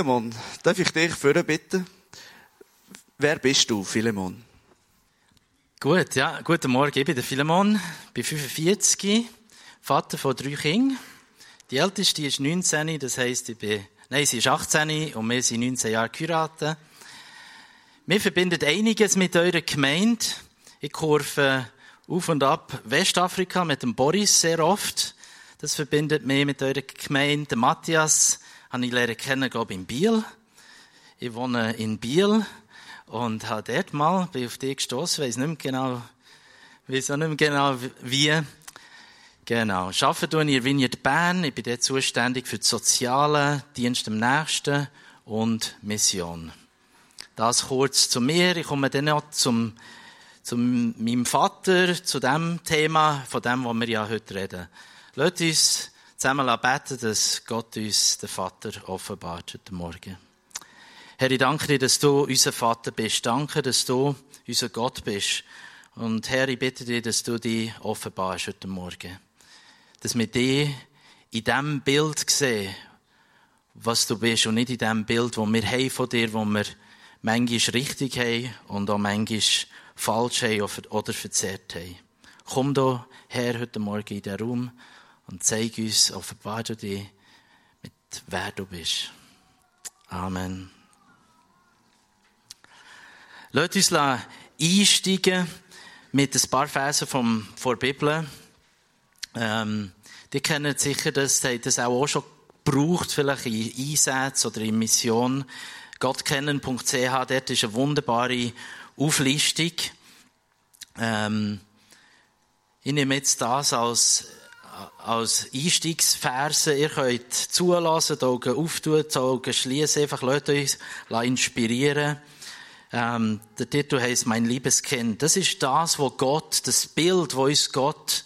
Philemon, darf ich dich führen bitten? Wer bist du, Philemon? Gut, ja, guten Morgen. Ich bin der Philemon, bin 45, Vater von drei Kindern. Die älteste ist 19, das heisst, ich bin, nein, sie ist 18 und wir sind 19 Jahre geheiratet. Wir verbinden einiges mit eurer Gemeinde. Ich kurve auf und ab Westafrika mit dem Boris sehr oft. Das verbindet mich mit eurer Gemeinde. Matthias habe ich lernen kennen, glaube ich, in Biel. Ich wohne in Biel und habe dort mal, bin auf dich gestoßen, weiß nicht mehr genau, weiß auch nicht mehr genau wie. Genau. Ich arbeite in der Vineyard Bern. Ich bin dort zuständig für die soziale Dienst am Nächsten und Mission. Das kurz zu mir. Ich komme dann noch zum, zu meinem Vater, zu dem Thema, von dem, was wir ja heute reden. Lasst zusammen beten, dass Gott uns den Vater offenbart heute Morgen. Herr, ich danke dir, dass du unser Vater bist. Danke, dass du unser Gott bist. Und Herr, ich bitte dir, dass du dich offenbarst heute Morgen. Dass wir dich in dem Bild sehen, was du bist und nicht in dem Bild, das wir haben von dir, wo wir manchmal richtig haben und auch manchmal falsch haben oder verzerrt haben. Komm doch her heute Morgen in den Raum und zeig uns, offenbar du dich mit wer du bist. Amen. Lass uns einsteigen mit ein paar Versen von der Bibel. Ähm, die kennen sicher, dass die das auch schon gebraucht, vielleicht in Einsätzen oder in Mission. Gottkennen.ch, dort ist eine wunderbare Auflistung. Ähm, ich nehme jetzt das als als Einstiegsverse. Ihr könnt zulassen, die Augen auftun, die Augen schließen. Einfach lasst euch inspirieren. Ähm, der Titel heißt Mein liebes Kind. Das ist das, wo Gott, das Bild, wo uns Gott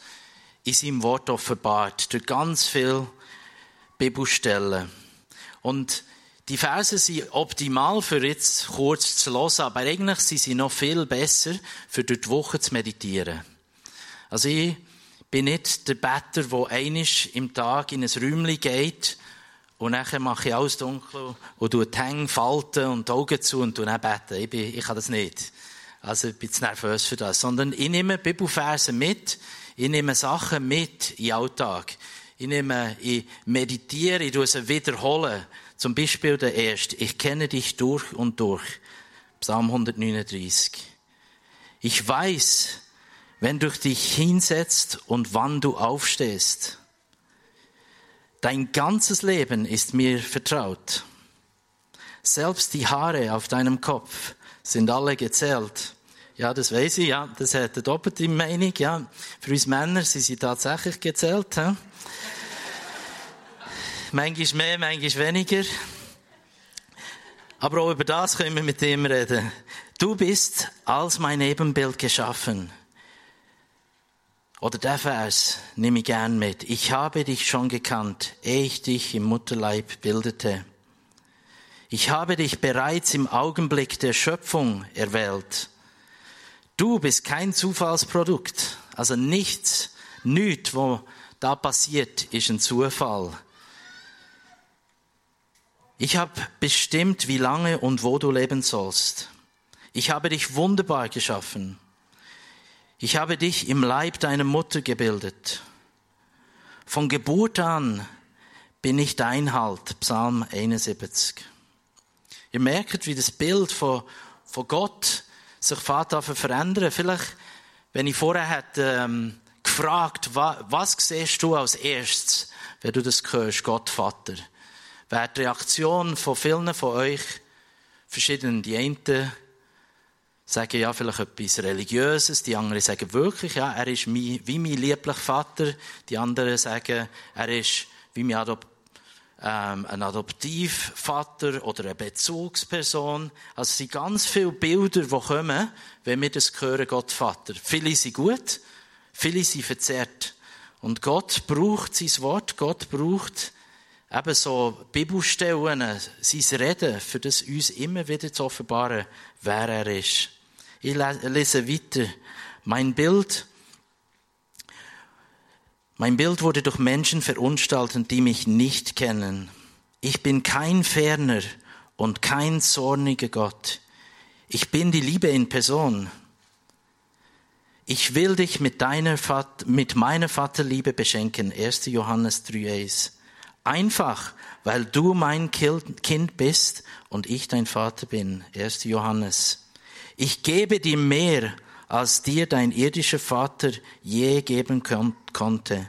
in seinem Wort offenbart. Durch ganz viele Bibelstellen. Und die Verse sind optimal für jetzt kurz zu hören, aber eigentlich sind sie noch viel besser für durch die Woche zu meditieren. Also ich bin nicht der Better, der einisch im Tag in ein Räumchen geht und nachher mache ich alles dunkel und tue die Hänge falten und die Augen zu und dann beten. Ich, bin, ich kann das nicht. Also ich bin zu nervös für das. Sondern ich nehme Bibelverse mit, ich nehme Sachen mit in den Alltag. Ich nehme, ich meditiere, ich tue sie wiederholen. Zum Beispiel der erste. Ich kenne dich durch und durch. Psalm 139. Ich weiß, wenn du dich hinsetzt und wann du aufstehst. Dein ganzes Leben ist mir vertraut. Selbst die Haare auf deinem Kopf sind alle gezählt. Ja, das weiß ich, ja, das hat eine doppelte Meinung, ja. Für uns Männer sind sie tatsächlich gezählt, ja. Manchmal mehr, manchmal weniger. Aber auch über das können wir mit ihm reden. Du bist als mein Ebenbild geschaffen. Oder der Vers nehme ich gern mit. Ich habe dich schon gekannt, ehe ich dich im Mutterleib bildete. Ich habe dich bereits im Augenblick der Schöpfung erwählt. Du bist kein Zufallsprodukt. Also nichts, nichts, wo da passiert, ist ein Zufall. Ich habe bestimmt, wie lange und wo du leben sollst. Ich habe dich wunderbar geschaffen. Ich habe dich im Leib deiner Mutter gebildet. Von Geburt an bin ich dein Halt. Psalm 71. Ihr merkt, wie das Bild von, von Gott sich fährt verändern. Vielleicht, wenn ich vorher hätte, ähm, gefragt, was, was siehst du als erstes, wenn du das hörst, Gott Vater? Wäre die Reaktion von vielen von euch verschieden. Die einen sagen ja vielleicht etwas Religiöses, die anderen sagen wirklich, ja, er ist mein, wie mein lieblicher Vater, die anderen sagen, er ist wie mein Adop ähm, ein Adoptivvater oder eine Bezugsperson. Also es sind ganz viele Bilder, die kommen, wenn wir das hören, Gott Vater. Viele sind gut, viele sind verzerrt. Und Gott braucht sein Wort, Gott braucht eben so Bibelstellen, sein Reden, für das uns immer wieder zu offenbaren, wer er ist. Ich lese weiter. Mein Bild, mein Bild wurde durch Menschen verunstaltet, die mich nicht kennen. ich bin kein ferner und kein zorniger Gott. Ich bin die Liebe in Person. Ich will dich mit, deiner mit meiner Vaterliebe beschenken. 1. Johannes 3,1. Einfach, weil du mein Kind bist und ich dein Vater bin. 1. Johannes. Ich gebe dir mehr, als dir dein irdischer Vater je geben konnte.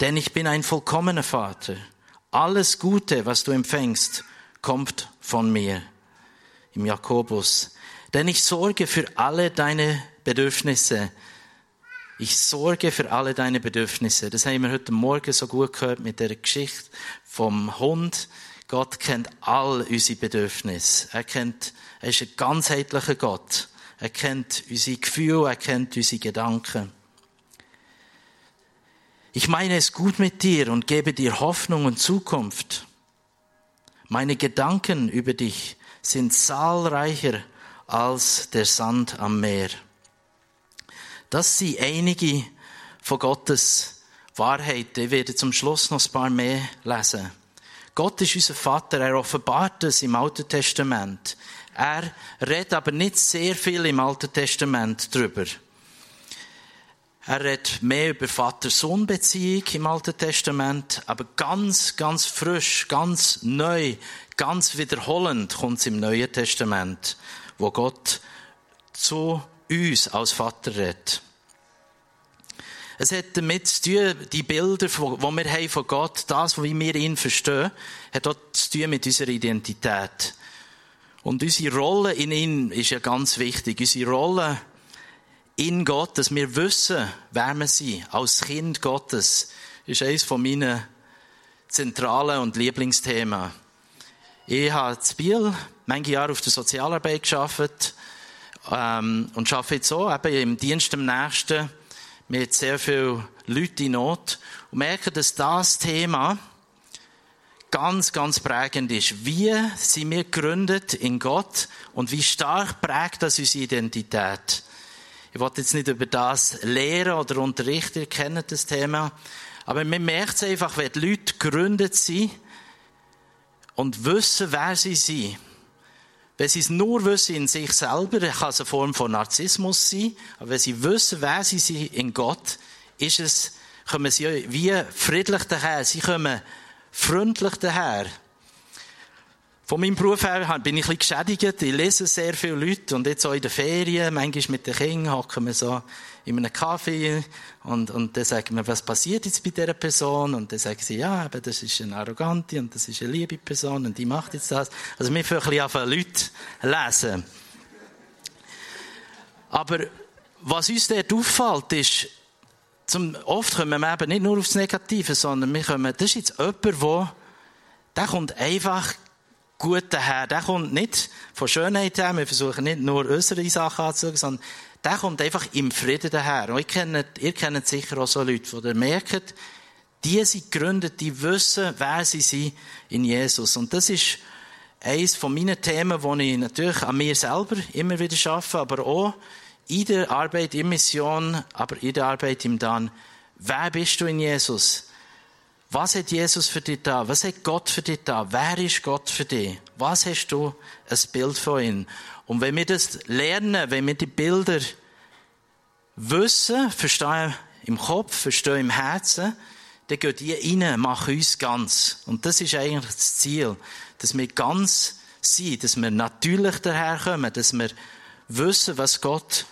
Denn ich bin ein vollkommener Vater. Alles Gute, was du empfängst, kommt von mir. Im Jakobus. Denn ich sorge für alle deine Bedürfnisse. Ich sorge für alle deine Bedürfnisse. Das haben wir heute Morgen so gut gehört mit der Geschichte vom Hund. Gott kennt all unsere Bedürfnisse. Er kennt, er ist ein ganzheitlicher Gott. Er kennt unsere Gefühle, er kennt unsere Gedanken. Ich meine es gut mit dir und gebe dir Hoffnung und Zukunft. Meine Gedanken über dich sind zahlreicher als der Sand am Meer. Das sind einige von Gottes Wahrheiten. Ich werde zum Schluss noch ein paar mehr lesen. Gott ist unser Vater. Er offenbart es im Alten Testament. Er redet aber nicht sehr viel im Alten Testament drüber. Er redet mehr über Vater-Sohn-Beziehung im Alten Testament, aber ganz, ganz frisch, ganz neu, ganz wiederholend kommt es im Neuen Testament, wo Gott zu uns als Vater redet. Es hat damit zu tun, die Bilder, die wir haben von Gott, das, wie wir ihn verstehen, hat auch zu tun mit unserer Identität. Und unsere Rolle in ihm ist ja ganz wichtig. Unsere Rolle in Gott, dass wir wissen, wer wir sind, als Kind Gottes, ist eines von meinen zentralen und Lieblingsthemen. Ich habe in Biel manche Jahre auf der Sozialarbeit gearbeitet ähm, und arbeite jetzt so, eben im Dienst am Nächsten mit sehr vielen Leuten in Not und merke, dass das Thema ganz, ganz prägend ist. Wie sind wir gegründet in Gott und wie stark prägt das unsere Identität? Ich wollte jetzt nicht über das lehren oder unterrichten, ihr kennt das Thema. Aber man merkt es einfach, wenn die Leute gegründet sind und wissen, wer sie sind. Wenn sie es nur wissen in sich selber, kann es eine Form von Narzissmus sein. Aber wenn sie wissen, wer sie sind in Gott, ist es, kommen sie wie friedlich daher. Sie kommen freundlich daher. Von meinem Beruf her bin ich ein bisschen geschädigt. Ich lese sehr viele Leute und jetzt auch in den Ferien, manchmal mit den Kindern, hocken wir so in einem Kaffee und, und dann sagen wir, was passiert jetzt bei dieser Person? Und dann sagen sie, ja, aber das ist eine arrogante und das ist eine liebe Person und die macht jetzt das. Also wir fangen ein bisschen Leute lesen. Aber was uns dort auffällt, ist, zum, oft kommen wir eben nicht nur aufs Negative, sondern wir kommen, das ist jetzt jemand, der, der kommt einfach gut daher. Der kommt nicht von Schönheit her, wir versuchen nicht nur unsere Sachen anzuschauen, sondern der kommt einfach im Frieden daher. Und ihr kennt, ihr kennt sicher auch so Leute, die merkt, die sind gegründet, die wissen, wer sie sind in Jesus. Und das ist eines von meinen Themen, die ich natürlich an mir selber immer wieder schaffe, aber auch in der Arbeit in Mission, aber in der Arbeit im Dann. Wer bist du in Jesus? Was hat Jesus für dich da? Was hat Gott für dich da? Wer ist Gott für dich? Was hast du ein Bild von ihm? Und wenn wir das lernen, wenn wir die Bilder wissen, verstehen im Kopf, verstehen im Herzen, dann gehen die rein, machen uns ganz. Und das ist eigentlich das Ziel, dass wir ganz sind, dass wir natürlich daherkommen, dass wir wissen, was Gott,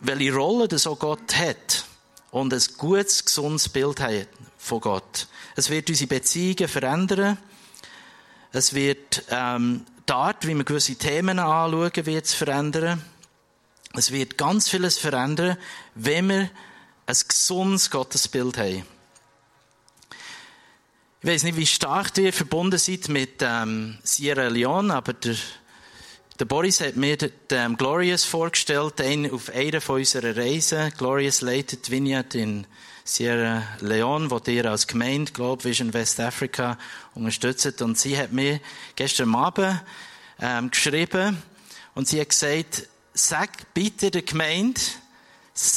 welche Rolle das auch Gott hat und ein gutes, gesundes Bild hat von Gott. Es wird unsere Beziehungen verändern. Es wird ähm, die Art, wie wir gewisse Themen anschauen, wird es verändern. Es wird ganz vieles verändern, wenn wir ein gesundes Gottesbild haben. Ich weiß nicht, wie stark ihr verbunden seid mit ähm, Sierra Leone, aber der, der Boris hat mir den, den Glorious vorgestellt, einen auf einer von unseren Reisen. Glorious leitet Vineyard in Sierra Leone, wo ihr als Gemeinde Globe Vision West Africa unterstützt. Und sie hat mir gestern Abend ähm, geschrieben und sie hat gesagt, sag bitte der Gemeinde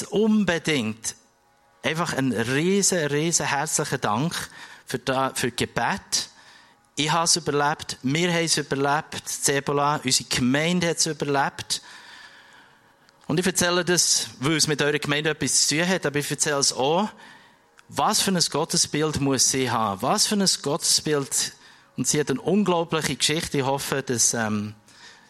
unbedingt einfach einen riesen, riesen herzlichen Dank für, da, für Gebet Ich habe es überlebt, wir haben es überlebt, das Ebola, unsere Gemeinde hat es überlebt. Und ich erzähle das, weil es mit eurer Gemeinde etwas zu tun hat, aber ich erzähle es auch, was für ein Gottesbild muss sie haben? Was für ein Gottesbild? Und sie hat eine unglaubliche Geschichte. Ich hoffe, dass, ähm,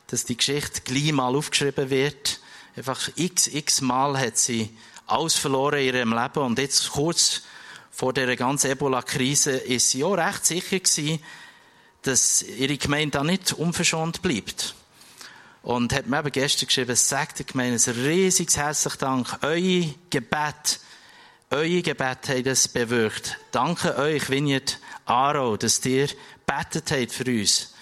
dass die Geschichte gleich mal aufgeschrieben wird. Einfach x, x Mal hat sie alles verloren in ihrem Leben. Und jetzt kurz vor der ganzen Ebola-Krise ist sie auch recht sicher gewesen, dass ihre Gemeinde da nicht unverschont bleibt. Und hat mir eben gestern geschrieben, sagt der Gemeinde ein riesiges herzlichen Dank. Euer Gebet euer Gebet hat das bewirkt. Danke euch, Vineyard Aro, dass ihr betet habt für uns.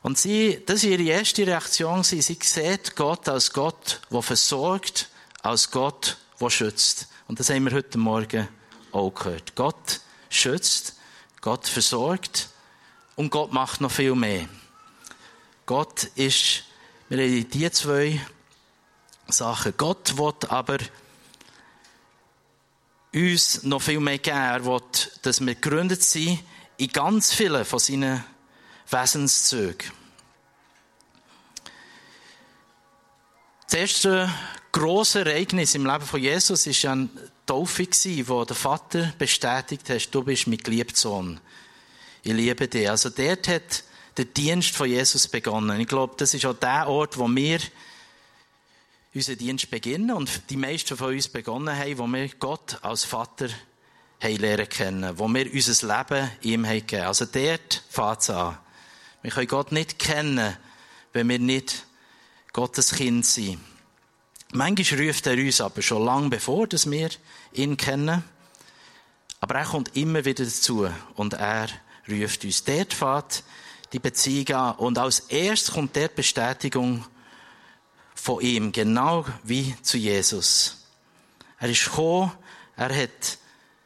Und sie, das war ihre erste Reaktion. Sie sieht Gott als Gott, der versorgt, als Gott, der schützt. Und das haben wir heute Morgen auch gehört. Gott schützt, Gott versorgt und Gott macht noch viel mehr. Gott ist, wir haben diese zwei Sachen. Gott will aber uns noch viel mehr geben. Er will, dass wir gegründet sind in ganz vielen von seinen Wesenszügen. Das erste grosse Ereignis im Leben von Jesus war ja eine Taufe, wo der Vater bestätigt hat, du bist mein geliebter Sohn. Ich liebe dich. Also dort hat der Dienst von Jesus begonnen. Ich glaube, das ist auch der Ort, wo wir unseren Dienst beginnen und die meisten von uns begonnen haben, wo wir Gott als Vater haben lernen kennen, wo wir unser Leben ihm haben gegeben. Also dort fängt es an. Wir können Gott nicht kennen, wenn wir nicht Gottes Kind sind. Manchmal ruft er uns aber schon lange bevor, dass wir ihn kennen. Aber er kommt immer wieder dazu und er ruft uns. Dort fährt die Beziehung an. Und als erstes kommt dort Bestätigung von ihm, genau wie zu Jesus. Er ist gekommen, er hat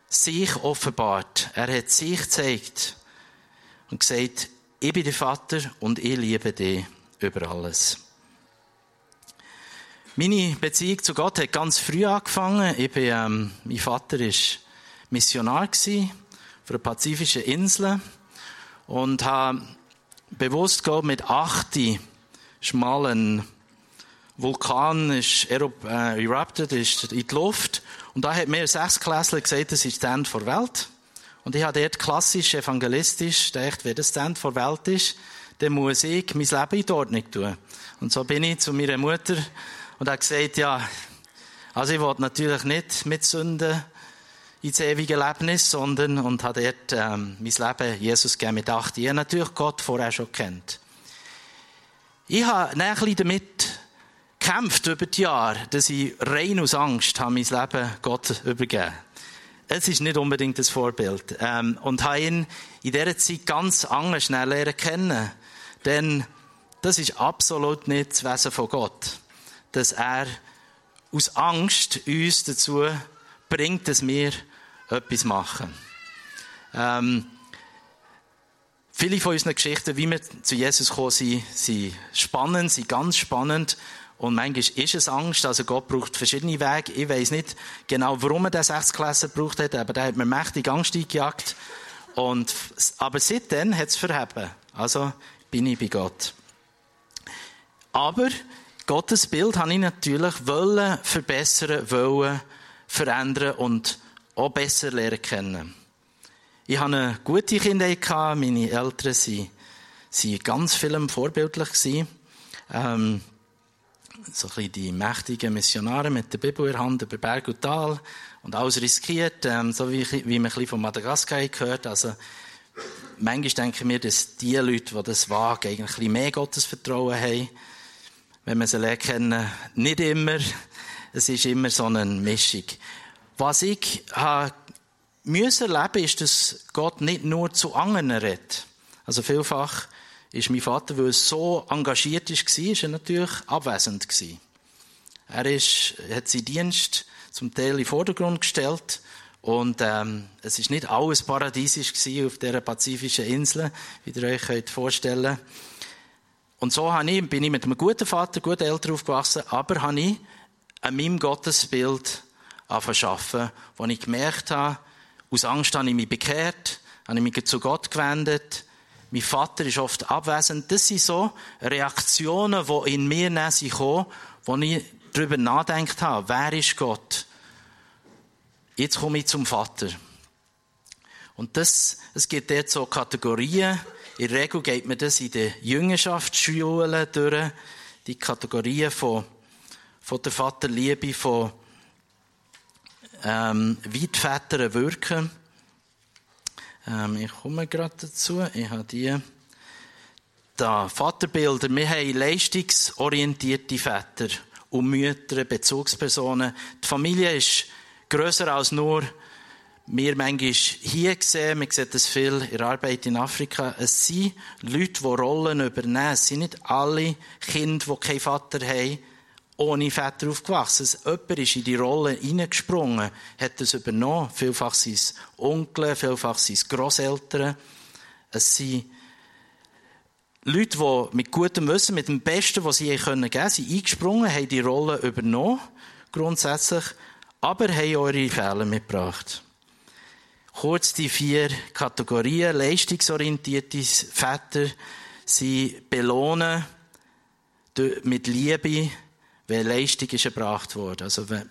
sich offenbart, er hat sich gezeigt und gesagt, ich bin der Vater und ich liebe dich über alles. Meine Beziehung zu Gott hat ganz früh angefangen. Ich bin, ähm, mein Vater war Missionar auf der pazifischen Insel und habe bewusst mit 8 schmalen Vulkan ist äh, erupted, ist in die Luft. Und da hat mir sechs Klässler gesagt, das ist das Ende der Welt. Und ich habe dort klassisch evangelistisch gedacht, wenn das das Ende der Welt ist, dann muss ich mein Leben in Ordnung tun. Und so bin ich zu meiner Mutter und habe gesagt, ja, also ich wollte natürlich nicht mit Sünden ins ewige Erlebnis, sondern, und habe dort ähm, mein Leben Jesus gegeben mit acht. Ich habe natürlich Gott vorher schon kennt. Ich habe ein bisschen damit gekämpft über die Jahre, dass ich rein aus Angst habe mein Leben Gott übergeben. Es ist nicht unbedingt das Vorbild. Ähm, und habe ihn in dieser Zeit ganz anders schnell lernen kennen. Denn das ist absolut nicht das Wesen von Gott. Dass er aus Angst uns dazu bringt, dass wir etwas machen. Ähm, viele von unseren Geschichten, wie wir zu Jesus gekommen sind, sind spannend, sind ganz spannend. Und manchmal ist es Angst. Also Gott braucht verschiedene Wege. Ich weiß nicht genau, warum er den Sechsklässler gebraucht hat, aber der hat mir mächtig Angst eingejagt. Und, aber seitdem hat es verheben. Also bin ich bei Gott. Aber Gottes Bild habe ich natürlich wollen verbessern, wollen verändern und auch besser lernen kennen. Ich hatte gute Kindheit, meine Eltern waren, waren ganz vielen vorbildlich. Ähm, so ein bisschen die mächtigen Missionare mit der Bibel in der Hand über Berg und Tal und alles riskiert, ähm, so wie, wie man ein bisschen von Madagaskar gehört. Also, manchmal denken wir, dass die Leute, die das wagen, eigentlich ein bisschen mehr Gottesvertrauen haben. Wenn man sie lernt kennen, nicht immer. Es ist immer so eine Mischung. Was ich habe müssen erleben, ist, dass Gott nicht nur zu anderen redet. Also vielfach ist mein Vater, weil er so engagiert war, ist er natürlich abwesend gewesen. Er ist, hat seinen Dienst zum Teil in den Vordergrund gestellt und ähm, es ist nicht alles paradiesisch auf dieser pazifischen Insel, wie ihr euch könnt vorstellen Und so ich, bin ich mit einem guten Vater, guten Eltern aufgewachsen, aber habe ich an meinem Gottesbild angefangen wo ich gemerkt habe, aus Angst habe ich mich bekehrt, habe ich mich zu Gott gewendet, mein Vater ist oft abwesend. Das sind so Reaktionen, die in mir kommen, wo ich darüber nachgedacht habe, wer ist Gott? Jetzt komme ich zum Vater. Und das, es gibt dort so Kategorien. In der Regel geht man das in den Jüngerschaftsschulen durch. Die Kategorien von, von der Vaterliebe, von ähm, Väter wirken. Ähm, ich komme gerade dazu. Ich habe die da Vaterbilder. Wir haben leistungsorientierte Väter und Mütter, Bezugspersonen. Die Familie ist grösser als nur wir manchmal hier sehen, man sieht das viel in der Arbeit in Afrika, es sind Leute, die Rollen übernehmen. Es sind nicht alle Kinder, die keinen Vater haben, ohne Vater aufgewachsen. Jemand ist in die Rolle hineingesprungen, hat das übernommen. Vielfach es Onkel, vielfach sind es Grosseltern. Es sind Leute, die mit gutem Wissen, mit dem Besten, was sie geben können, sind eingesprungen, haben die Rolle übernommen, grundsätzlich, aber haben eure Fehler mitgebracht. Kurz die vier Kategorien. Leistungsorientierte Väter, sie belohnen mit Liebe, wenn Leistung ist erbracht wurde. Also, wenn,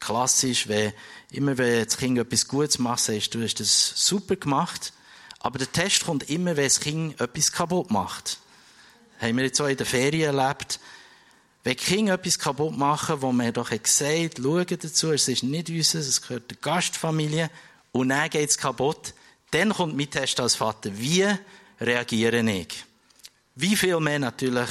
klassisch, wenn, immer wenn das Kind etwas Gutes macht, sagst du, hast das super gemacht. Aber der Test kommt immer, wenn das Kind etwas kaputt macht. Das haben wir jetzt auch in der Ferien erlebt. Wenn Kinder etwas kaputt machen, wo man doch gesagt hat, schauen dazu, es ist nicht unser, es gehört der Gastfamilie, und dann geht es kaputt, dann kommt mein Test als Vater. Wie reagiere ich? Wie viel mehr natürlich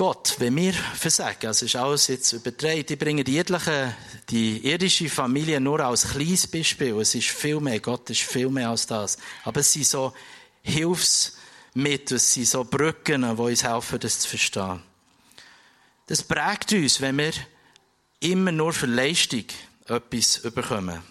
Gott, wenn wir versagen, also ist alles jetzt übertragen, die bringen die irdische, die irdische Familie nur als kleines Beispiel. Es ist viel mehr, Gott ist viel mehr als das. Aber es sind so Hilfsmittel, es sind so Brücken, die uns helfen, das zu verstehen. Das prägt uns, wenn wir immer nur für Leistung etwas bekommen.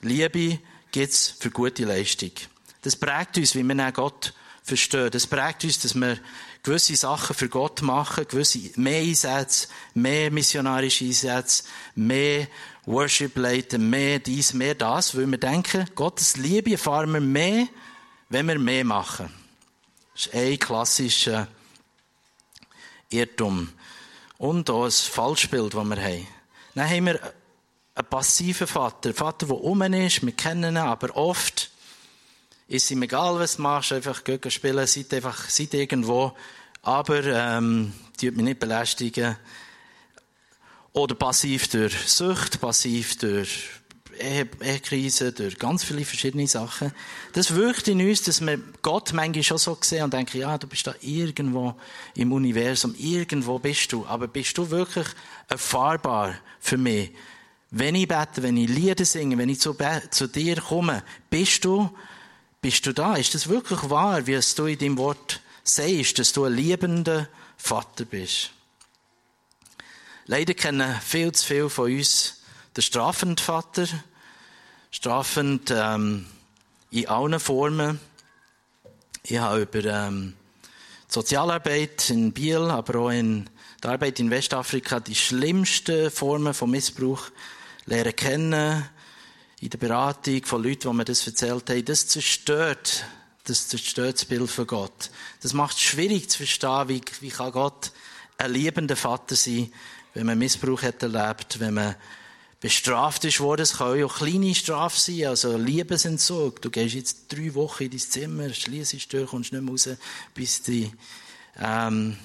Liebe gibt es für gute Leistung. Das prägt uns, wie wir Gott verstehen. Das prägt uns, dass wir gewisse Sachen für Gott machen, gewisse mehr Einsätze, mehr missionarische Einsätze, mehr Worship leiten, mehr dies, mehr das, weil wir denken, Gottes Liebe erfahren wir mehr, wenn wir mehr machen. Das ist ein klassischer Irrtum. Und auch ein Falschbild, das wir haben. Dann haben wir einen passiven Vater. Ein Vater, der um ist, wir kennen ihn, aber oft ist ihm egal, was du machst, einfach gehen spielen, seid einfach, seid irgendwo, aber, ähm, die mich nicht belästigen. Oder passiv durch Sucht, passiv durch Ehekrise, durch ganz viele verschiedene Sachen. Das wirkt in uns, dass wir Gott manchmal schon so sehen und denken, ja, du bist da irgendwo im Universum, irgendwo bist du. Aber bist du wirklich erfahrbar für mich? Wenn ich bete, wenn ich Lieder singe, wenn ich zu, zu dir komme, bist du, bist du da? Ist das wirklich wahr, wie es du in deinem Wort sagst, dass du ein liebender Vater bist? Leider kennen viel zu viele von uns den strafenden Vater, strafend ähm, in allen Formen. Ich habe über ähm, Sozialarbeit in Biel, aber auch in der Arbeit in Westafrika die schlimmsten Formen von Missbrauch lernen kennen, in der Beratung von Leuten, die mir das erzählt haben, das zerstört, das zerstört das Bild von Gott. Das macht es schwierig zu verstehen, wie, wie kann Gott ein liebender Vater sein, wenn man Missbrauch hat erlebt, wenn man bestraft ist worden. Es kann auch kleine Strafe sein, also Liebesentzug. Du gehst jetzt drei Wochen in dein Zimmer, schließt die Tür, kommst nicht mehr raus, bis die, ähm,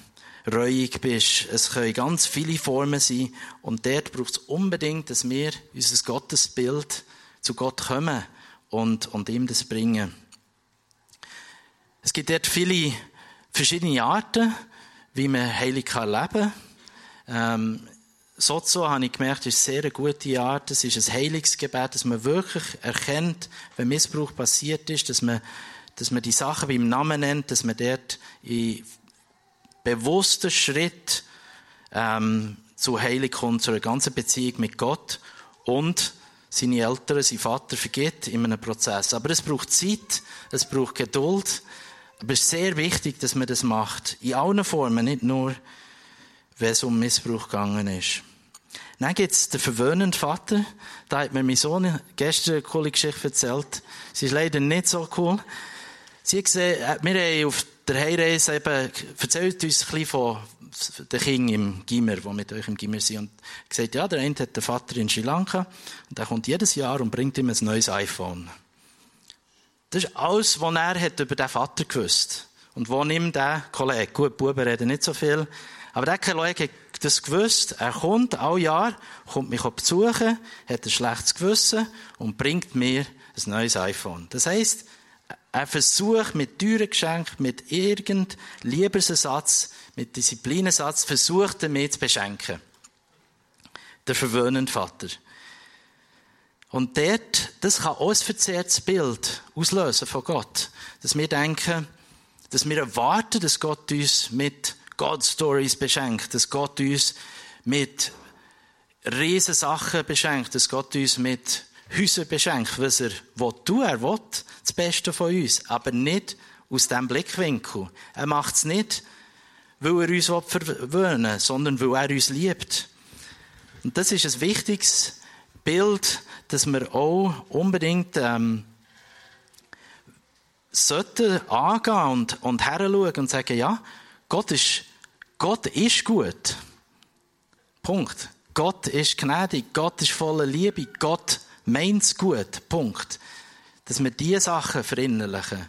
reuig bist. Es können ganz viele Formen sein. Und dort braucht es unbedingt, dass wir unser Gottesbild zu Gott kommen und, und ihm das bringen. Es gibt dort viele verschiedene Arten, wie man heilig erleben kann. Ähm, Sozo, habe ich gemerkt, ist eine sehr gute Art. Es ist ein Heilungsgebet, dass man wirklich erkennt, wenn Missbrauch passiert ist, dass man, dass man die Sachen beim Namen nennt, dass man dort in bewusster Schritt ähm, zu Heilig kommt, zu einer ganzen Beziehung mit Gott und seine Eltern, sein Vater vergibt in einem Prozess. Aber es braucht Zeit, es braucht Geduld. Aber es ist sehr wichtig, dass man das macht. In allen Formen, nicht nur, wenn es um Missbrauch gegangen ist. Dann gibt es den verwöhnenden Vater. Da hat mir mein Sohn gestern eine coole Geschichte erzählt. Sie ist leider nicht so cool. Sie gesehen, äh, wir haben auf der Heimreise eben, erzählt uns ein bisschen von den Kindern im Gimmer, die mit euch im Gimmer sind. Und gesagt, ja, der eine hat den Vater in Sri Lanka und der kommt jedes Jahr und bringt ihm ein neues iPhone. Das ist alles, was er hat über den Vater gewusst. Und wo nimmt der Kollege, gut, Buben reden nicht so viel, aber der Kollege hat das gewusst. Er kommt all Jahr, kommt mich besuchen, hat ein schlechtes Gewissen und bringt mir ein neues iPhone. Das heisst, er versucht mit teuren Geschenken, mit irgendeinem Liebesersatz, mit Disziplinensatz, versucht er mich zu beschenken. Der verwöhnende Vater. Und dort, das kann auch ein verzerrtes Bild auslösen von Gott. Dass wir denken, dass wir erwarten, dass Gott uns mit God-Stories beschenkt, dass Gott uns mit riesen Sachen beschenkt, dass Gott uns mit Häusern beschenkt, was er will Er will das Beste von uns, aber nicht aus diesem Blickwinkel. Er macht es nicht, weil er uns verwöhnen will, sondern weil er uns liebt. Und das ist ein wichtiges Bild, dass wir auch unbedingt ähm, sollten angehen und, und heranschauen und sagen, ja, Gott ist, Gott ist gut. Punkt. Gott ist gnädig, Gott ist voller Liebe, Gott meint es gut. Punkt. Dass wir diese Sachen verinnerlichen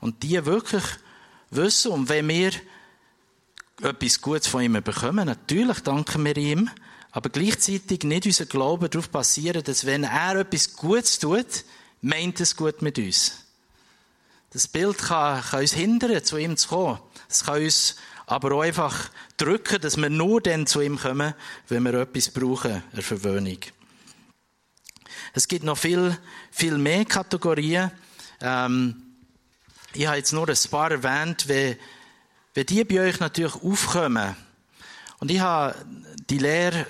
und die wirklich wissen. Und wenn wir etwas Gutes von ihm bekommen, natürlich danken wir ihm, aber gleichzeitig nicht unser Glauben darauf basieren, dass wenn er etwas Gutes tut, meint es gut mit uns. Das Bild kann, kann uns hindern, zu ihm zu kommen. Es kann uns aber auch einfach drücken, dass wir nur dann zu ihm kommen, wenn wir etwas brauchen, eine Verwöhnung. Es gibt noch viel, viel mehr Kategorien. Ähm, ich habe jetzt nur ein paar erwähnt, wie, wie die bei euch natürlich aufkommen. Und ich habe die Lehre,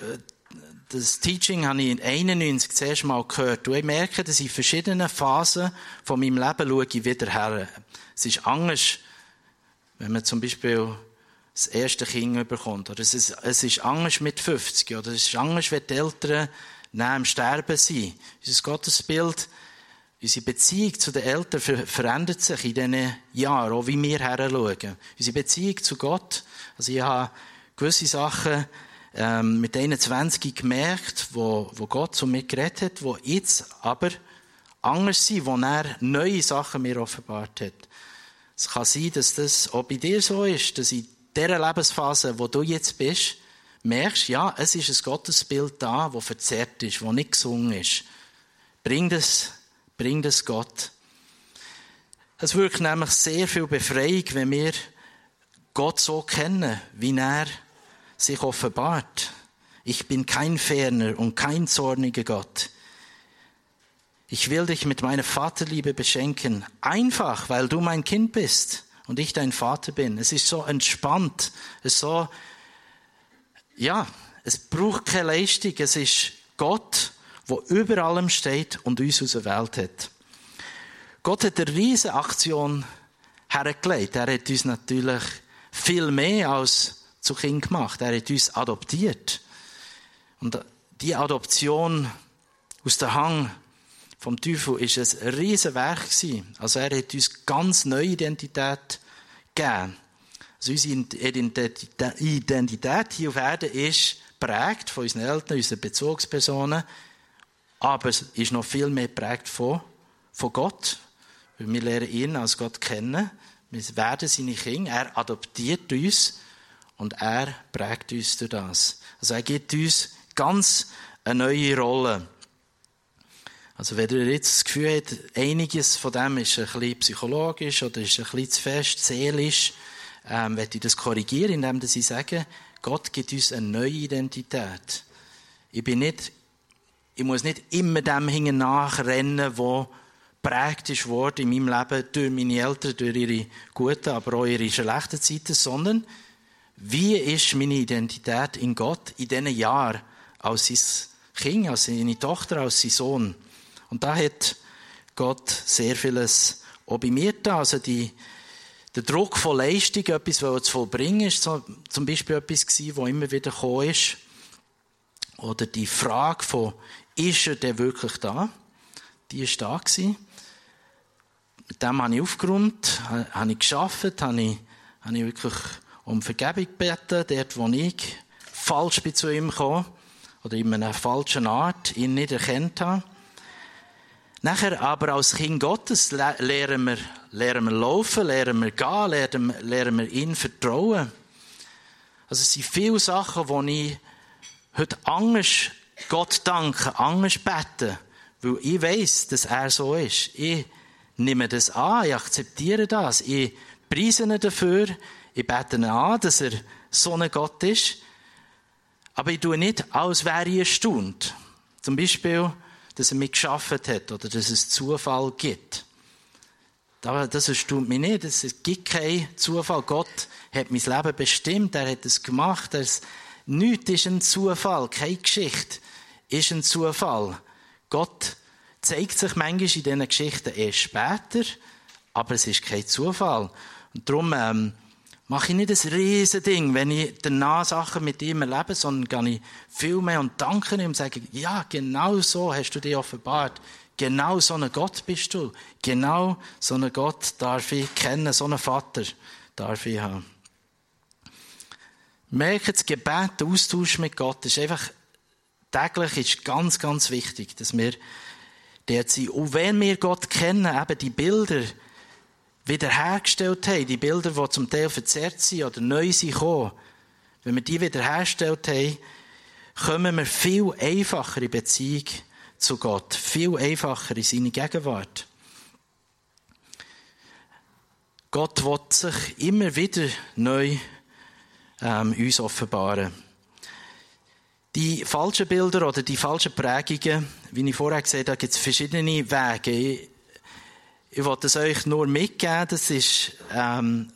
das Teaching habe ich in 91 zuerst mal gehört. Und ich merke, dass ich in verschiedenen Phasen von meinem Leben schaue wieder her. Es ist anders, wenn man zum Beispiel das erste Kind bekommt. Oder es ist, es ist anders mit 50. Oder es ist anders, wenn die Eltern nach dem Sterben sind. Unser Gottesbild, unsere Beziehung zu den Eltern verändert sich in diesen Jahren, auch wie wir her schauen. Unsere Beziehung zu Gott. Also ich habe gewisse Sachen ähm, mit 21 gemerkt, wo, wo Gott zu mir geredet hat, wo jetzt aber anders sind, wo er neue Sachen mir offenbart hat. Es kann sein, dass das auch bei dir so ist, dass in dieser Lebensphase, wo du jetzt bist, merkst, ja, es ist ein Gottesbild da, wo verzerrt ist, wo nicht gesungen ist. Bring das, bring das Gott. Es wirkt nämlich sehr viel Befreiung, wenn wir Gott so kennen, wie er sich offenbart. Ich bin kein ferner und kein zorniger Gott. Ich will dich mit meiner Vaterliebe beschenken, einfach, weil du mein Kind bist und ich dein Vater bin. Es ist so entspannt, es ist so, ja, es braucht keine Leistung, es ist Gott, wo über allem steht und uns aus der Welt hat. Gott hat eine riesige Aktion hergelegt. Er hat uns natürlich viel mehr als zu Kind gemacht. Er hat uns adoptiert. Und die Adoption aus der Hang vom Teufel ist ein riesen Werk gewesen. Also er hat uns ganz neue Identität gegeben. Also unsere Identität hier auf Erden ist prägt von unseren Eltern, unseren Bezugspersonen, aber es ist noch viel mehr prägt von, von Gott. Weil wir lernen ihn als Gott kennen. Wir werden seine Kinder. Er adoptiert uns und er prägt uns durch das. Also er gibt uns ganz eine neue Rolle. Also wenn ihr jetzt das Gefühl habt, einiges von dem ist ein bisschen psychologisch oder ist ein bisschen zu fest, seelisch, ähm, werde ich das korrigieren, indem ich sage, Gott gibt uns eine neue Identität. Ich bin nicht, ich muss nicht immer dem hinten nachrennen, wo prägt ist in meinem Leben durch meine Eltern, durch ihre guten, aber auch ihre schlechten Zeiten, sondern wie ist meine Identität in Gott in diesen Jahren als sein Kind, als seine Tochter, als sein Sohn? Und da hat Gott sehr vieles auch bei mir da. Also die, der Druck von Leistung, etwas zu vollbringen, ist zum Beispiel etwas gewesen, was immer wieder gekommen ist. Oder die Frage von, ist er denn wirklich da? Die ist da gewesen. mit dem habe ich aufgeräumt, habe ich geschafft, habe ich, habe ich wirklich um Vergebung gebeten, dort, wo ich falsch bin zu ihm gekommen oder in einer falschen Art ihn nicht erkannt habe. Nachher aber als Kind Gottes lernen wir, lernen wir laufen, lernen wir gehen, lernen, lernen wir ihn vertrauen. Also es sind viele Sachen, wo ich heute Angst Gott danke, Angst bete, weil ich weiß, dass er so ist. Ich nehme das an, ich akzeptiere das, ich preise ihn dafür, ich bete ihn an, dass er so ein Gott ist. Aber ich tue nicht, als wäre ich erstaunt. Zum Beispiel, dass er mich geschaffen hat oder dass es Zufall gibt. Das erstaunt mich nicht. Es gibt keinen Zufall. Gott hat mein Leben bestimmt. Er hat es gemacht. Es, nichts ist ein Zufall. Keine Geschichte ist ein Zufall. Gott zeigt sich manchmal in diesen Geschichten erst später, aber es ist kein Zufall. Und darum ähm, mache ich nicht ein riesen Ding, wenn ich danach Sachen mit ihm erlebe, sondern gehe ich viel mehr und danke ihm und sage, ja, genau so hast du dich offenbart. Genau so ein Gott bist du. Genau so einen Gott darf ich kennen, so einen Vater darf ich haben. Merke, das Gebet, der Austausch mit Gott ist einfach täglich ist ganz, ganz wichtig, dass wir dort sind. Und wenn wir Gott kennen, eben die Bilder, wiederhergestellt haben, die Bilder, die zum Teil verzerrt sind oder neu sind wenn wir die wiederhergestellt haben, kommen wir viel einfacher in Beziehung zu Gott, viel einfacher in seine Gegenwart. Gott will sich immer wieder neu ähm, uns offenbaren. Die falschen Bilder oder die falschen Prägungen, wie ich vorher gesagt habe, gibt es verschiedene Wege. Ich wollte es euch nur mitgeben. Das ist ähm,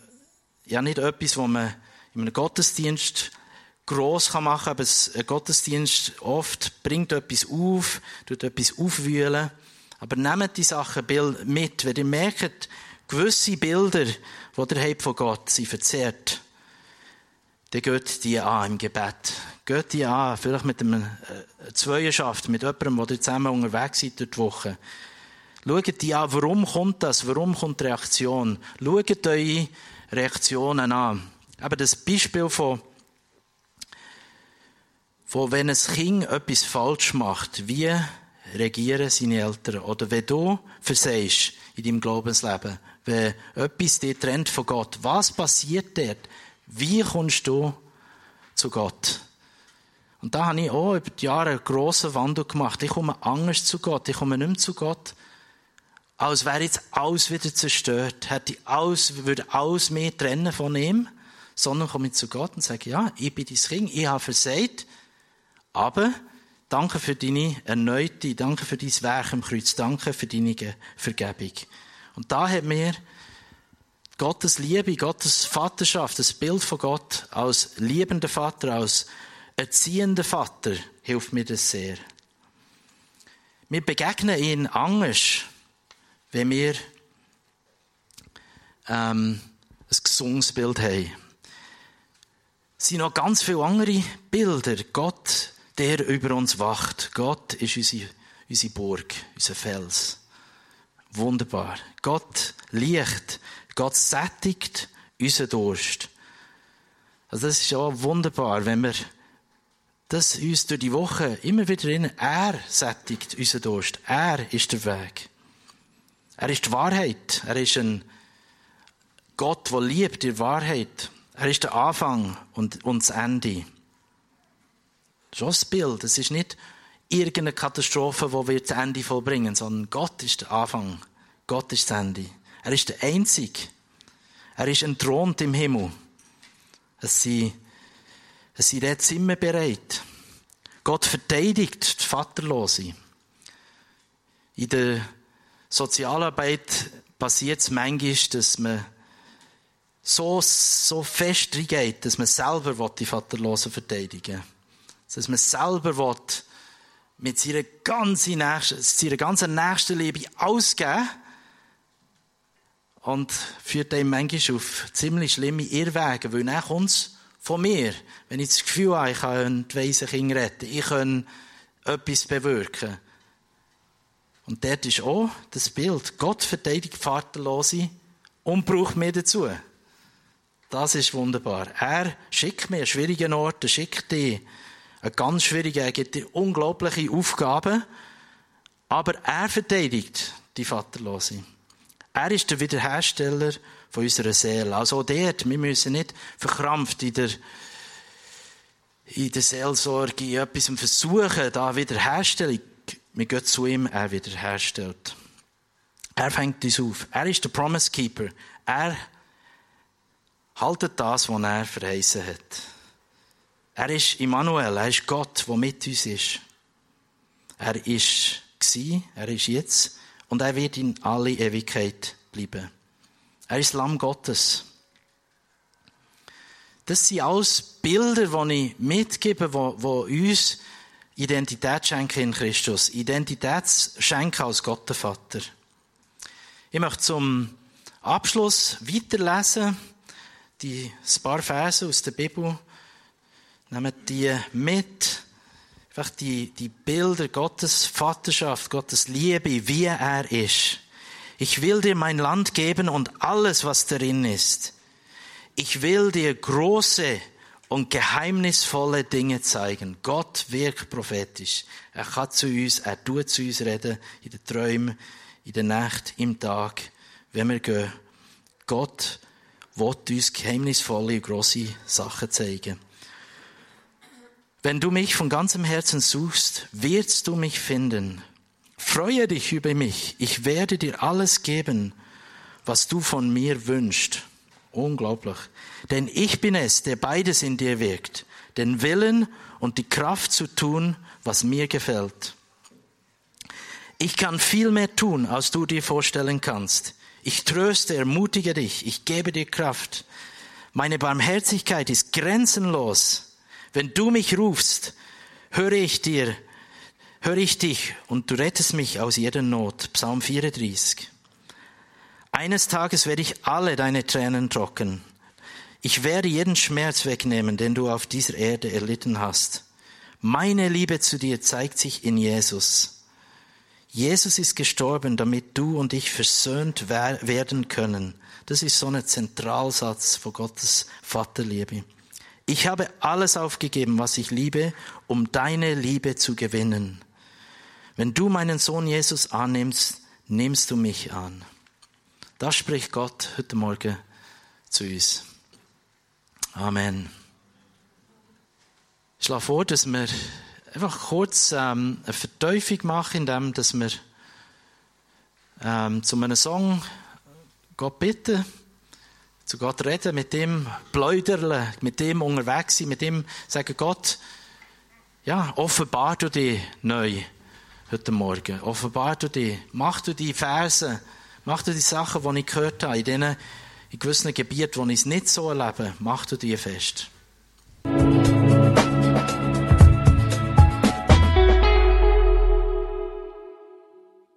ja nicht etwas, was man in einem Gottesdienst gross machen kann, aber ein Gottesdienst oft bringt etwas auf, tut etwas aufwühlen. Aber nehmt die Sachen mit, wenn ihr merkt, gewisse Bilder, die ihr habt von Gott, sind verzerrt. Dann geht die an im Gebet. Geht die an, vielleicht mit einer äh, Zweierschaft, mit jemandem, der zusammen unterwegs seid durch die Woche. Schaut die an, warum kommt das? Warum kommt die Reaktion? Schaut eure Reaktionen an. Aber das Beispiel von, von wenn ein Kind etwas falsch macht, wie regieren seine Eltern? Oder wenn du versehst in deinem Glaubensleben, wenn etwas dich trennt von Gott, was passiert dort? Wie kommst du zu Gott? Und da habe ich auch über die Jahre einen grossen Wandel gemacht. Ich komme anders zu Gott. Ich komme nicht mehr zu Gott als wäre jetzt alles wieder zerstört, hätte alles, würde alles mehr trennen von ihm, sondern komme ich zu Gott und sage, ja, ich bin dein Kind, ich habe versagt, aber danke für deine erneute, danke für dein Werk im Kreuz, danke für deine Vergebung. Und da hat mir Gottes Liebe, Gottes Vaterschaft, das Bild von Gott als liebender Vater, als erziehender Vater, hilft mir das sehr. Wir begegnen ihn anders wenn wir ähm, ein gesundes Bild haben. Es sind noch ganz viele andere Bilder. Gott, der über uns wacht. Gott ist unsere, unsere Burg, unser Fels. Wunderbar. Gott Licht. Gott sättigt unseren Durst. Also das ist auch wunderbar, wenn wir das uns durch die Woche immer wieder erinnern. Er sättigt unseren Durst. Er ist der Weg. Er ist die Wahrheit. Er ist ein Gott, der liebt die Wahrheit. Er ist der Anfang und, und das Ende. Schon das Bild. Es ist nicht irgendeine Katastrophe, die wir das Ende vollbringen, sondern Gott ist der Anfang. Gott ist das Ende. Er ist der Einzige. Er ist entthront im Himmel. Es sind, es sind jetzt immer bereit. Gott verteidigt die Vaterlose. In der Sozialarbeit passiert es manchmal, dass man so, so fest reingeht, dass man selber die Vaterlosen verteidigen will. Dass man selber will, mit seiner ganzen, seiner ganzen Nächstenliebe ausgeben und führt einem manchmal auf ziemlich schlimme Irrwege, weil dann kommt von mir. Wenn ich das Gefühl habe, ich kann die weisen Kinder retten, ich kann etwas bewirken, Und dort ist auch das Bild. Gott verteidigt Vaterlose und braucht mir dazu. Das ist wunderbar. Er schickt mir einen schwierigen Ort, er schickt dich einen ganz schwierigen, er gibt dir unglaubliche Aufgaben, aber er verteidigt die Vaterlose. Er ist der Wiederhersteller von unserer Seele. Also dort, wir müssen nicht verkrampft in der, in der Seelsorge in etwas versuchen, da Wiederherstellung. Wir gehen zu ihm, er wiederherstellt. Er fängt uns auf. Er ist der Promise Keeper. Er haltet das, was er verheißen hat. Er ist Immanuel, er ist Gott, der mit uns ist. Er ist gsi, er ist jetzt und er wird in alle Ewigkeit bleiben. Er ist Lamm Gottes. Das sind alles Bilder, die ich mitgebe, die, uns Identität schenken in Christus. Identität schenken als Gott der Vater. Ich möchte zum Abschluss weiterlesen, die paar Verse aus der Bibel. Nehmt die mit. Einfach die, die Bilder Gottes Vaterschaft, Gottes Liebe, wie er ist. Ich will dir mein Land geben und alles, was darin ist. Ich will dir große und geheimnisvolle Dinge zeigen. Gott wirkt prophetisch. Er kann zu uns, er tut zu uns reden, in den Träumen, in der Nacht, im Tag, wenn wir gehen. Gott will uns geheimnisvolle und grosse Sachen zeigen. Wenn du mich von ganzem Herzen suchst, wirst du mich finden. Freue dich über mich. Ich werde dir alles geben, was du von mir wünschst. Unglaublich. Denn ich bin es, der beides in dir wirkt. Den Willen und die Kraft zu tun, was mir gefällt. Ich kann viel mehr tun, als du dir vorstellen kannst. Ich tröste, ermutige dich. Ich gebe dir Kraft. Meine Barmherzigkeit ist grenzenlos. Wenn du mich rufst, höre ich dir, höre ich dich und du rettest mich aus jeder Not. Psalm 34. Eines Tages werde ich alle deine Tränen trocken. Ich werde jeden Schmerz wegnehmen, den du auf dieser Erde erlitten hast. Meine Liebe zu dir zeigt sich in Jesus. Jesus ist gestorben, damit du und ich versöhnt werden können. Das ist so ein Zentralsatz von Gottes Vaterliebe. Ich habe alles aufgegeben, was ich liebe, um deine Liebe zu gewinnen. Wenn du meinen Sohn Jesus annimmst, nimmst du mich an. Das spricht Gott heute Morgen zu uns. Amen. Ich schlage vor, dass wir einfach kurz ähm, eine Verteufung machen, indem dass wir ähm, zu einem Song Gott bitten zu Gott reden, mit dem pläudern, mit dem unterwegs sein, mit dem sagen, Gott, ja, offenbar du dich neu heute Morgen. Offenbar du dich. Mach du die Verse, mach du die Sachen, die ich gehört habe, in, denen, in gewissen Gebieten, wo ich es nicht so erlebe, mach du die fest.